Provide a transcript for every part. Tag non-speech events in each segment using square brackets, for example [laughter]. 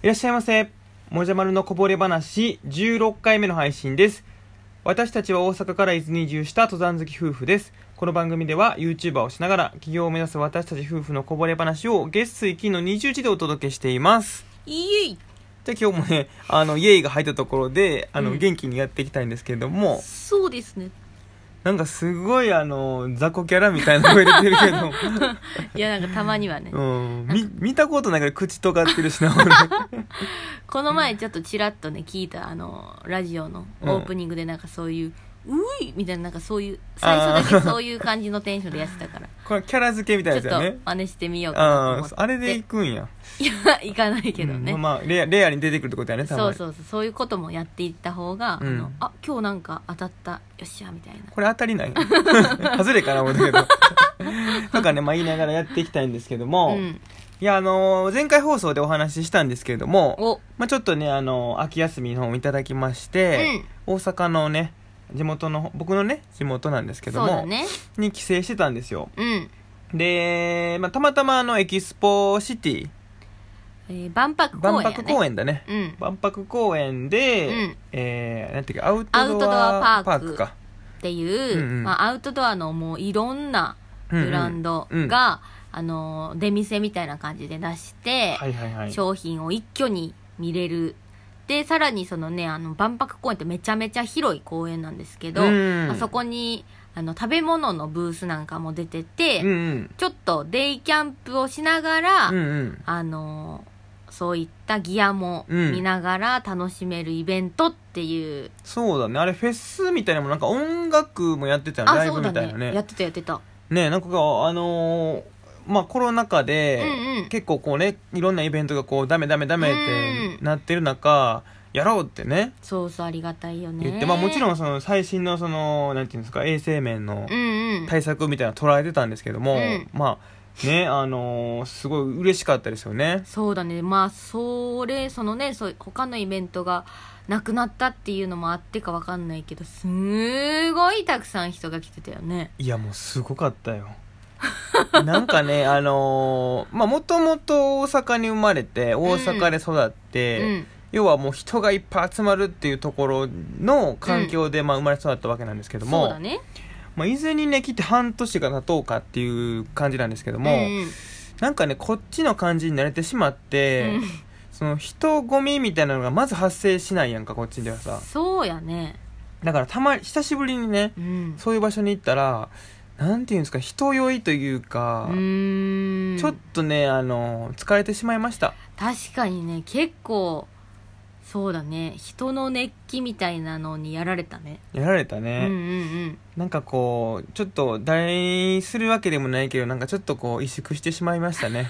いらっしゃいませ。もじゃまるのこぼれ話16回目の配信です。私たちは大阪から伊豆に移住した登山好き夫婦です。この番組では YouTuber をしながら起業を目指す私たち夫婦のこぼれ話を月水金の20時でお届けしています。いえいじゃあ今日もね、あの、イエイが入ったところで、あの、うん元気にやっていきたいんですけれども、そうですねなんかすごいあの、雑魚キャラみたいな声出てるけど、[laughs] いやなんかたまにはね、うん、み、見たことないから口尖ってるしな、俺。[laughs] この前ちょっとちらっとね聞いたあのラジオのオープニングでなんかそういう「うい!」みたいななんかそういう最初だけそういう感じのテンションでやってたから [laughs] これキャラ付けみたいちょっとなやつやね。真似してみようかなとあ思ってあ、あれで行くんや。いや行かないけどね、うんまあまあレア、レアに出てくるってことやね。そうそうそうそういうこともやっていった方が、うん。あのあ今日なんか当たったよっしゃみたいな。これ当たりない。[laughs] 外れかな思ったけど。[laughs] とかね、まあ言いながらやっていきたいんですけども、うん。いや、あのー前回放送でお話ししたんですけれども、お。まあちょっとね、あのー秋休みの方をいただきまして、大阪のね、地元の、僕のね、地元なんですけども、ね。に帰省してたんですよ。うん、で、まあたまたまあの、エキスポシティ、えー、万博公万園やね博公園だね。うん万博公園で、うんえー、なんていうか、アウトドドアアパークか。っていう、うんうんまあ、アウトドアのもういろんなブランドうんうんが、あの出店みたいな感じで出して、はいはいはい。商品を一挙に見れるでさらにそのねあの万博公園ってめちゃめちゃ広い公園なんですけど、うんまあ、そこにあの食べ物のブースなんかも出てて、うんうん。ちょっとデイキャンプをしながら、うんうん。あのそういったギアもうん。見ながら楽しめるイベントっていう、そうだね。あれフェスみたいなのもなんか音楽もやってたよね。ライブみたいなね。やってたやってた。ねなんかあのーまあコロナ禍で、うんうん。結構こうね、いろんなイベントがこうダメダメダメってなってる中、やろうってね、そうそうありがたいよね。言って、まあもちろんその最新のその、なんていうんですか、衛生面のうんうん。対策みたいなの捉えてたんですけども、うん。まあね、あのーすごい嬉しかったですよね。そうだね。まあそれそのねそう他のイベントがなくなったっていうのもあってかわかんないけどすごいたくさん人が来てたよね。いやもうすごかったよ。[laughs] なんかね、あのーまあもともと大阪に生まれて、大阪で育って、うん要はもう人がいっぱい集まるっていうところの環境で、まあ生まれ育ったわけなんですけども、そうだねまあ、伊豆にね来て半年が経とうかっていう感じなんですけども、うんなんかねこっちの感じに慣れてしまって、うん。その人混みみたいなのがまず発生しないやんかこっちではさ。そうやね。だからたま久しぶりにねうん。そういう場所に行ったらなんていうんですか人酔いというか、うちょっとねあの疲れてしまいました。確かにね結構そうだね。人の熱気みたいなのにやられたね。やられたうんね、うん。なんかこうちょっと誰するわけでもないけどなんかちょっとこう萎縮してしまいましたね、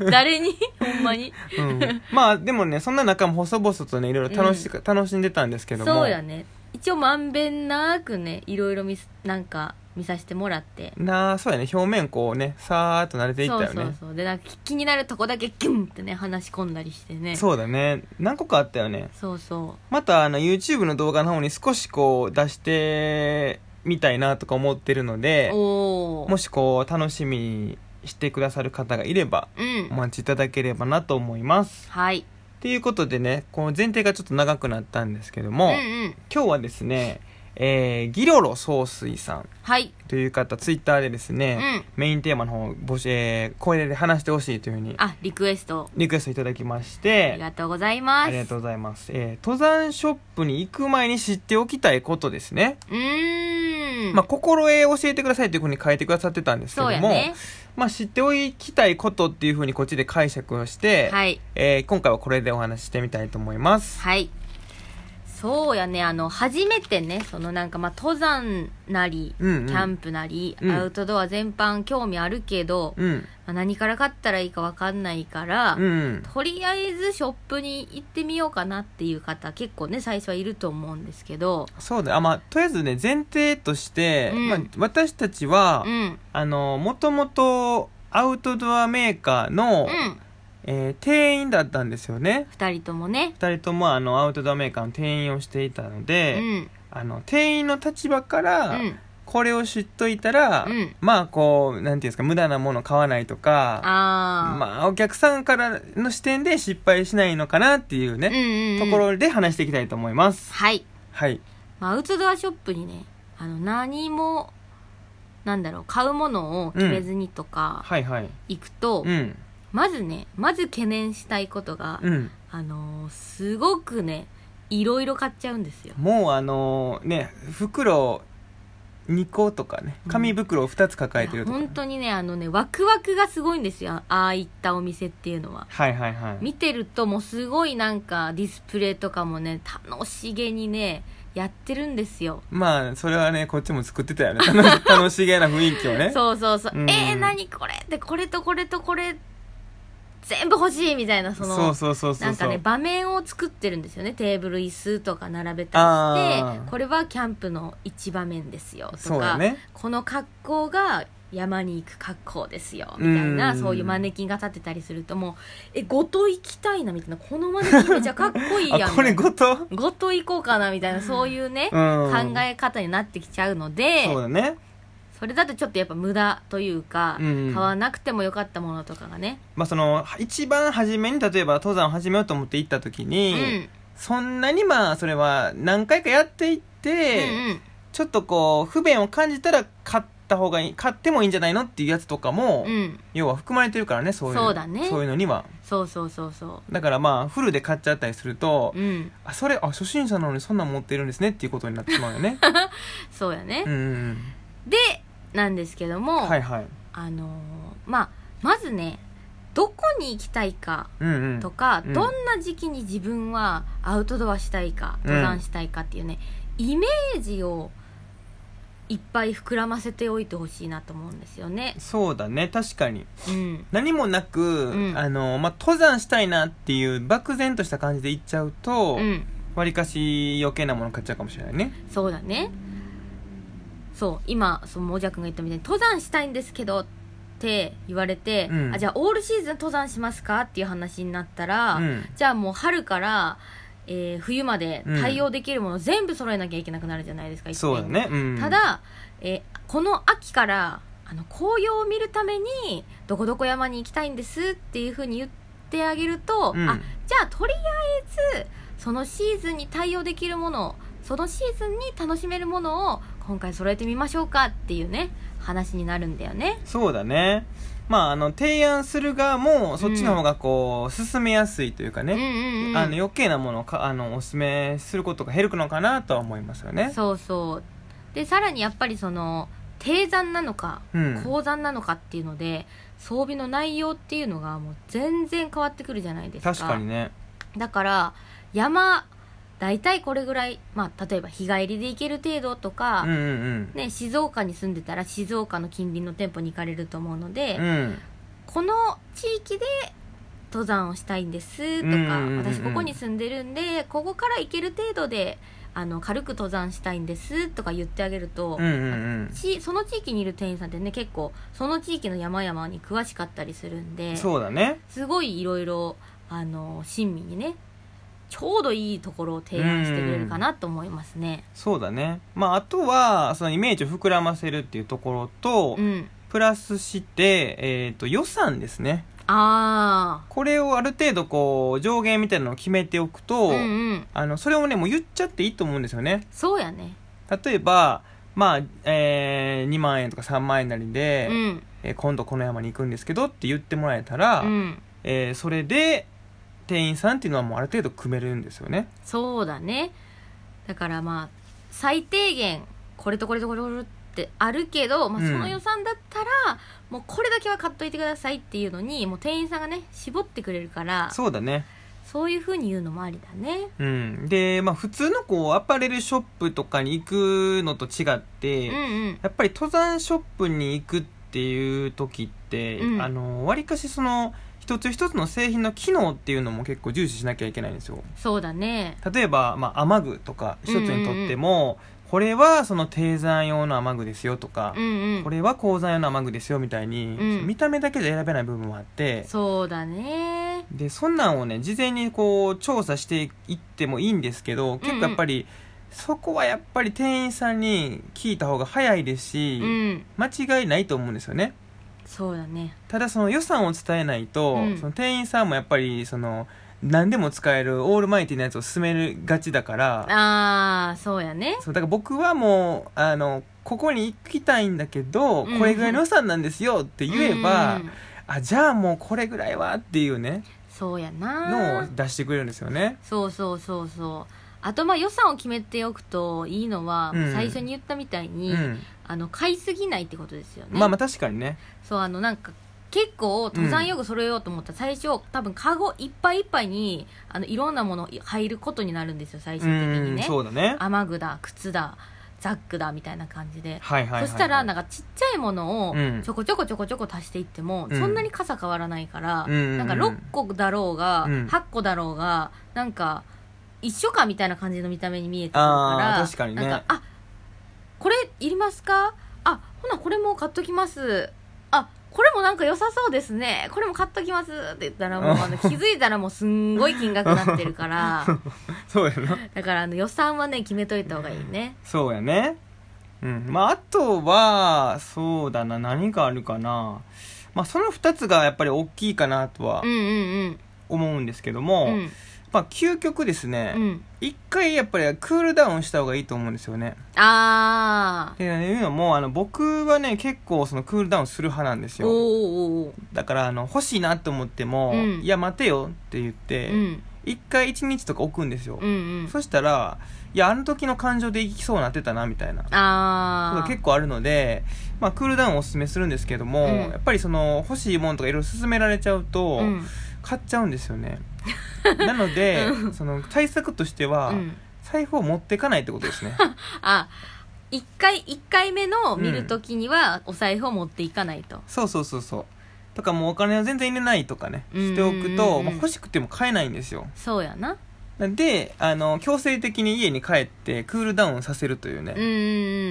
う [laughs] ん誰に？ほんまに？うん、まあでもねそんな中も細々とねいろいろ楽し,、楽しんでたんですけども。そうやね。一応まんべんなくねいろいろなんか見させてもらって。なあそうやね。表面こうねさーっと慣れていったよね。そうそうそう。でなんか気になるとこだけギュンってね話し込んだりしてね。そうだね。何個かあったよね。そうそまたあの YouTube の動画の方に少しこう出してみたいなとか思ってるのうでおおもしこう楽しみにしてくださる方がいればうん。お待ちいただければなと思います。はい。ということでねこの前提がちょっと長くなったんですけども、うんうん。今日はですね、えー、ギロロ総帥さん。はい。という方ツイッターでですね、メインテーマの方を募集、えー声で話してほしいというふうにあリクエスト。リクエストいただきましあてりがとうございます。ありがとうございます、えー登山ショップに行く前に知っておきたいことですね、うーん。まあ、心得教えてくださいというふうに書いてくださってたんですけども、ね。まあ、知っておきたいことっていうふうにこっちで解釈をして、はい。えー今回はこれでお話ししてみたいと思います。はいそうやね。あの初めてねそのなんかまあ登山なり、うんうん。キャンプなり、うん。アウトドア全般興味あるけど、うん。まあ、何から買ったらいいか分かんないから、うんとりあえずショップに行ってみようかなっていう方結構ね最初はいると思うんですけど。そうだあまあとりあえずね前提として、うん。まあ、私たちは、うん。あのもともとアウトドアメーカーの、うんえー店員だったんですよね。2人ともね。二人ともあのアウトドアメーカーの店員をしていたのうで、ん。あの店員の立場から、うん。これを知っといたら、うん。まあこうなんていうんですか無駄なもの買わないとかああまあお客さんからの視点で失敗しないのかなっていうね、うんうんうん。ところで話していきたいと思います。はい、はい。まあ、アウトドアショップにねあの何もなんだろう買うものを決めずにとかはいはい。行くと、うんまずねまず懸念したいことが、うん。あのーすごくねいろいろ買っちゃうんですよ。もうあのね袋2個とかね紙袋を2つ抱えてるとか、いや本当にねあのねワクワクがすごいんですよああいったお店っていうのは。はいはいはい。見てるともうすごいなんかディスプレイとかもね楽しげにねやってるんですよ。まあそれはねこっちも作ってたよね。楽し [laughs] 楽しげな雰囲気をね。そうそうそう、うん。えー、何これってこれとこれとこれ全部欲しいみたいなそのそうそうそうそうなんかね場面を作ってるんですよね。テーブル椅子とか並べたりしてこれはキャンプの一場面ですよとか、ね。この格好が山に行く格好ですよみたいなうんそういうマネキンが立ってたりするともうえごと行きたいなみたいな。このマネキンめちゃかっこいいやん。[laughs] あこれごと？ごと行こうかなみたいなそういうね、うん。考え方になってきちゃうのでそうだねそれだとちょっとやっぱ無駄というか、うん買わなくてもよかったものとかがね、まあその一番初めに例えば登山を始めようと思って行った時うに、ん、そんなにまあそれは何回かやっていって、うんうん。ちょっとこう不便を感じたら買った方がいい買ってもいいんじゃないのっていうやつとかも、うん。要は含まれてるからねそういうそうだね。そういうのには。そうそうそうそだからまあフルで買っちゃったりすると、ううん。あそれあ初心者なのにそんなん持ってるんですねっていうことになってしまうよね。[laughs] そうやね、うんうん。でなんですけどうも、んはいはい。あのーまあまずねどこに行きたいかうんうん。とか、うん。どんな時期に自分はアウトドアしたいか登山したいかっていうね、イメージをいっぱい膨らませておいてほしいなと思うんですよね。そうだね確かに。うん。何もなく、ん。あのまあ、登山したいなっていう漠然とした感じで行っちゃうとうん。わり、かし余計なもの買っちゃうかもしれないね。そうだねそう今そのもじゃくんが言ったみたいに登山したいんですけどって言われて、うん。あじゃあオールシーズン登山しますかっていう話になったら、うん。じゃあもう春から、えー冬まで対応できるもの全部揃えなきゃいけなくなるじゃないですか、一遍そうだね、うん、ただ、えーこの秋からあの紅葉を見るためにどこどこ山に行きたいんですっていうふうに言ってあげると、うん。あじゃあとりあえずそのシーズンに対応できるものそのシーズンに楽しめるものを今回揃えてみましょうかっていうね話になるんだよね。そうだね。まああの提案する側もそっちの方がこう、進めやすいというかね、うん。あの余計なものをかあのおすすめすることが減るのかなとは思いますよね。そうそう。でさらにやっぱりその低山なのかうん。高山なのかっていうので装備の内容っていうのがもう全然変わってくるじゃないですか。確かにね。だから山大体これぐらい、まあ、例えば日帰りで行ける程度とか、うんうんね、静岡に住んでたら静岡の近隣の店舗に行かれると思うので、うん。うんこの地域で登山をしたいんですとか、うんうんうんうん。私ここに住んでるんでここから行ける程度であの軽く登山したいんですとか言ってあげると、うんうんうん。ちその地域にいる店員さんってね結構その地域の山々に詳しかったりするんでそうだね。すごいいろいろあの親身にねちょうどいいところを提案してくれるかなと思いますね。そうだね。まああとはそのイメージを膨らませるっていうところと、うん。プラスして、えー、と予算ですね。あこれをある程度こう上限みたいなのを決めておくあと、うんうん。あのそれをねもう言っちゃっていいと思うんですよね。そうやね。例えばまあ、えー2万円とか3万円なりで、うん。えー今度この山に行くんですけどって言ってもらえたら、うん。えーそれで店員さんっていうのはもうある程度組めるんですよね。そうだね。だからまあ最低限これとこれとこれとこれってあるけど、まあ、うん。その予算だったら、もうこれだけは買っといてくださいっていうのにもう店員さんがね絞ってくれるからそうだね。そういうふうに言うのもありだね。うん。でまあ普通のこうアパレルショップとかに行くのと違って、うんうん。やっぱり登山ショップに行くっていう時って、うん。あのわりかしその一つ一つの製品の機能っていうのも結構重視しなきゃいけないんですよ。そうだね。例えば、まあ、雨具とか一つにとっても、これはその低山用の雨具ですよとかう、んうん。これは高山用の雨具ですよみたいに、うん。見た目だけじゃ選べない部分もあって。そうだね。でそんなんをね事前にこう調査していってもいいんですけど結構やっぱり、そこはやっぱり店員さんに聞いた方が早いですし、うん。間違いないと思うんですよねそうだね。ただその予算を伝えないと、うん。その店員さんもやっぱりその何でも使えるオールマイティなやつを勧めるがちだからああそうやね。そうだから僕はもうあのここに行きたいんだけど、うんこれぐらいの予算なんですよって言えば、うんあじゃあもうこれぐらいはっていうねそうやのなを出してくれるんですよね。そうそうそうそう。あとまあ予算を決めておくといいのは、うん。最初に言ったみたいに、うんあの買いすぎないってことですよね、まあまあ確かにね。そうあのなんか結構登山用具揃えようと思ったら最初多分カゴいっぱいいっぱいにあのいろんなもの入ることになるん。ですよ最終的にうんねそうだね雨具だ靴だザックだみたいな感じで、はいはいはいはい、そしたらなんかちっちゃいものをうんちょこちょこちょこちょこ足していっても、うんそんなに傘変わらないから、うんうん。うんなんか6個だろうが、うん8個だろうがなんか一緒かみたいな感じの見た目に見えてくるあからー確かにねなんかあこれいりますか？あほなこれも買っときます。あこれもなんか良さそうですね。これも買っときます。って言ったらもうあの気づいたらもうすんごい金額になってるから。[laughs] そうやな。だからあの予算はね決めといた方がいいね。そうやね。うん。まああとはそうだな。何があるかな。まあその2つがやっぱり大きいかなとはうんうん思うんですけどうも、んまあ究極ですね、うん。一回やっぱりクールダウンした方がいいと思うんですよね。あっていうのもあの僕はね結構そのクールダウンする派なんですーおーよおーおー。だからあの欲しいなと思っても、うん。いや待てよって言って、うん。一回一日とか置くんですよ、うんうん。そしたらいやあの時の感情でいきそうになってたなみたいな。ああことが結構あるので、まあ、クールダウンをおすすめするんですけども、うん。やっぱりその欲しいものとかいろいろ勧められちゃうと、うん。買っちゃうんですよね [laughs] なので、うん。その対策としては、うん。財布を持っていかないってことですね。[laughs] あ一回一回目の見るときにはお財布を持っていかないと、そうそうそうそう。とかもうお金を全然入れないとかねうん。しておくと、うんまあ、欲しくても買えないんですよ。そうやな。であの強制的に家に帰ってクールダウンさせるというね。うん、う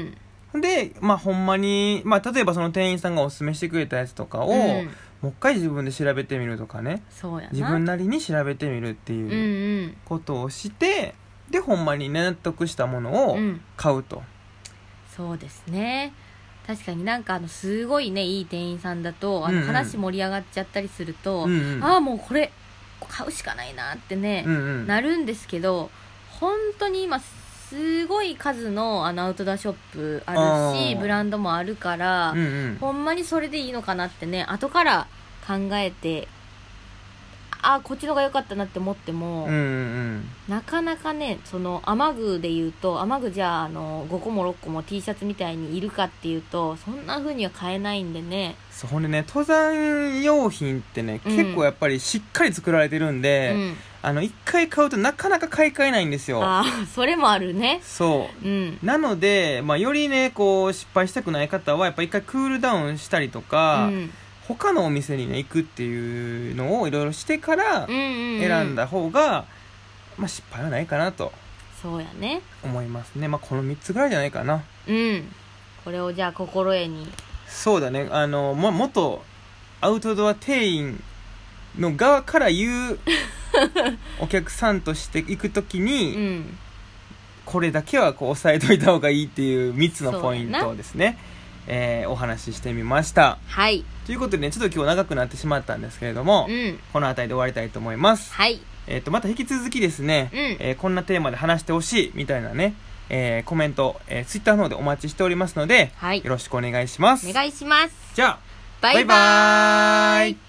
んでまあほんまに、まあ、例えばその店員さんがおすすめしてくれたやつとかを、うん。もう一回自分で調べてみるとかね。そうやな。自分なりに調べてみるってうんいううんことをして、でほんまに納得したものをうん。買うと、そうですね。確かになんかあのすごいねいい店員さんだとあうんうん。の話盛り上がっちゃったりすると、うんうん。ああもうこれ買うしかないなってね、うんうん。なるんですけど本当に今すごい数のあのアウトドアショップあるしあーブランドもあるから、うんうん。ほんまにそれでいいのかなってね後から考えてあこっちの方が良かったなって思っても、うんうんなかなかねその雨具で言うと雨具じゃああの5個も6個も T シャツみたいにいるかっていうとそんな風には買えないんでね、そうね登山用品ってね、うん結構やっぱりしっかり作られてるんうで、ん、あの一回買うとなかなか買い替えないんですよ。ああそれもあるね。そう。うん。なので、まあ、よりねこう失敗したくない方はやっぱ一回クールダウンしたりとか、うん。他のお店にね行くっていうのをいろいろしてからうんうんうん。選んだ方が、まあ、失敗はないかなと。そうやね。思いますね。まあこの3つぐらいじゃないかな。うん。これをじゃあ心得に。そうだね。あの、ま、元アウトドア店員の側から言う [laughs] [laughs] お客さんとして行く時うに、ん。これだけはこう押さえといた方がいいっていう3つのポイントをですね、えーお話ししてみました。はい。ということでねちょっと今日長くなってしまったんですけれども、うん。この辺りで終わりたいと思います。はい。えっ、とまた引き続きですね、うん。えーこんなテーマで話してほしいみたいなね、えーコメント、えー、ツイッターの方でお待ちしておりますので、はい。よろしくお願いします。お願いします。じゃあバイバーイ。バイバーイ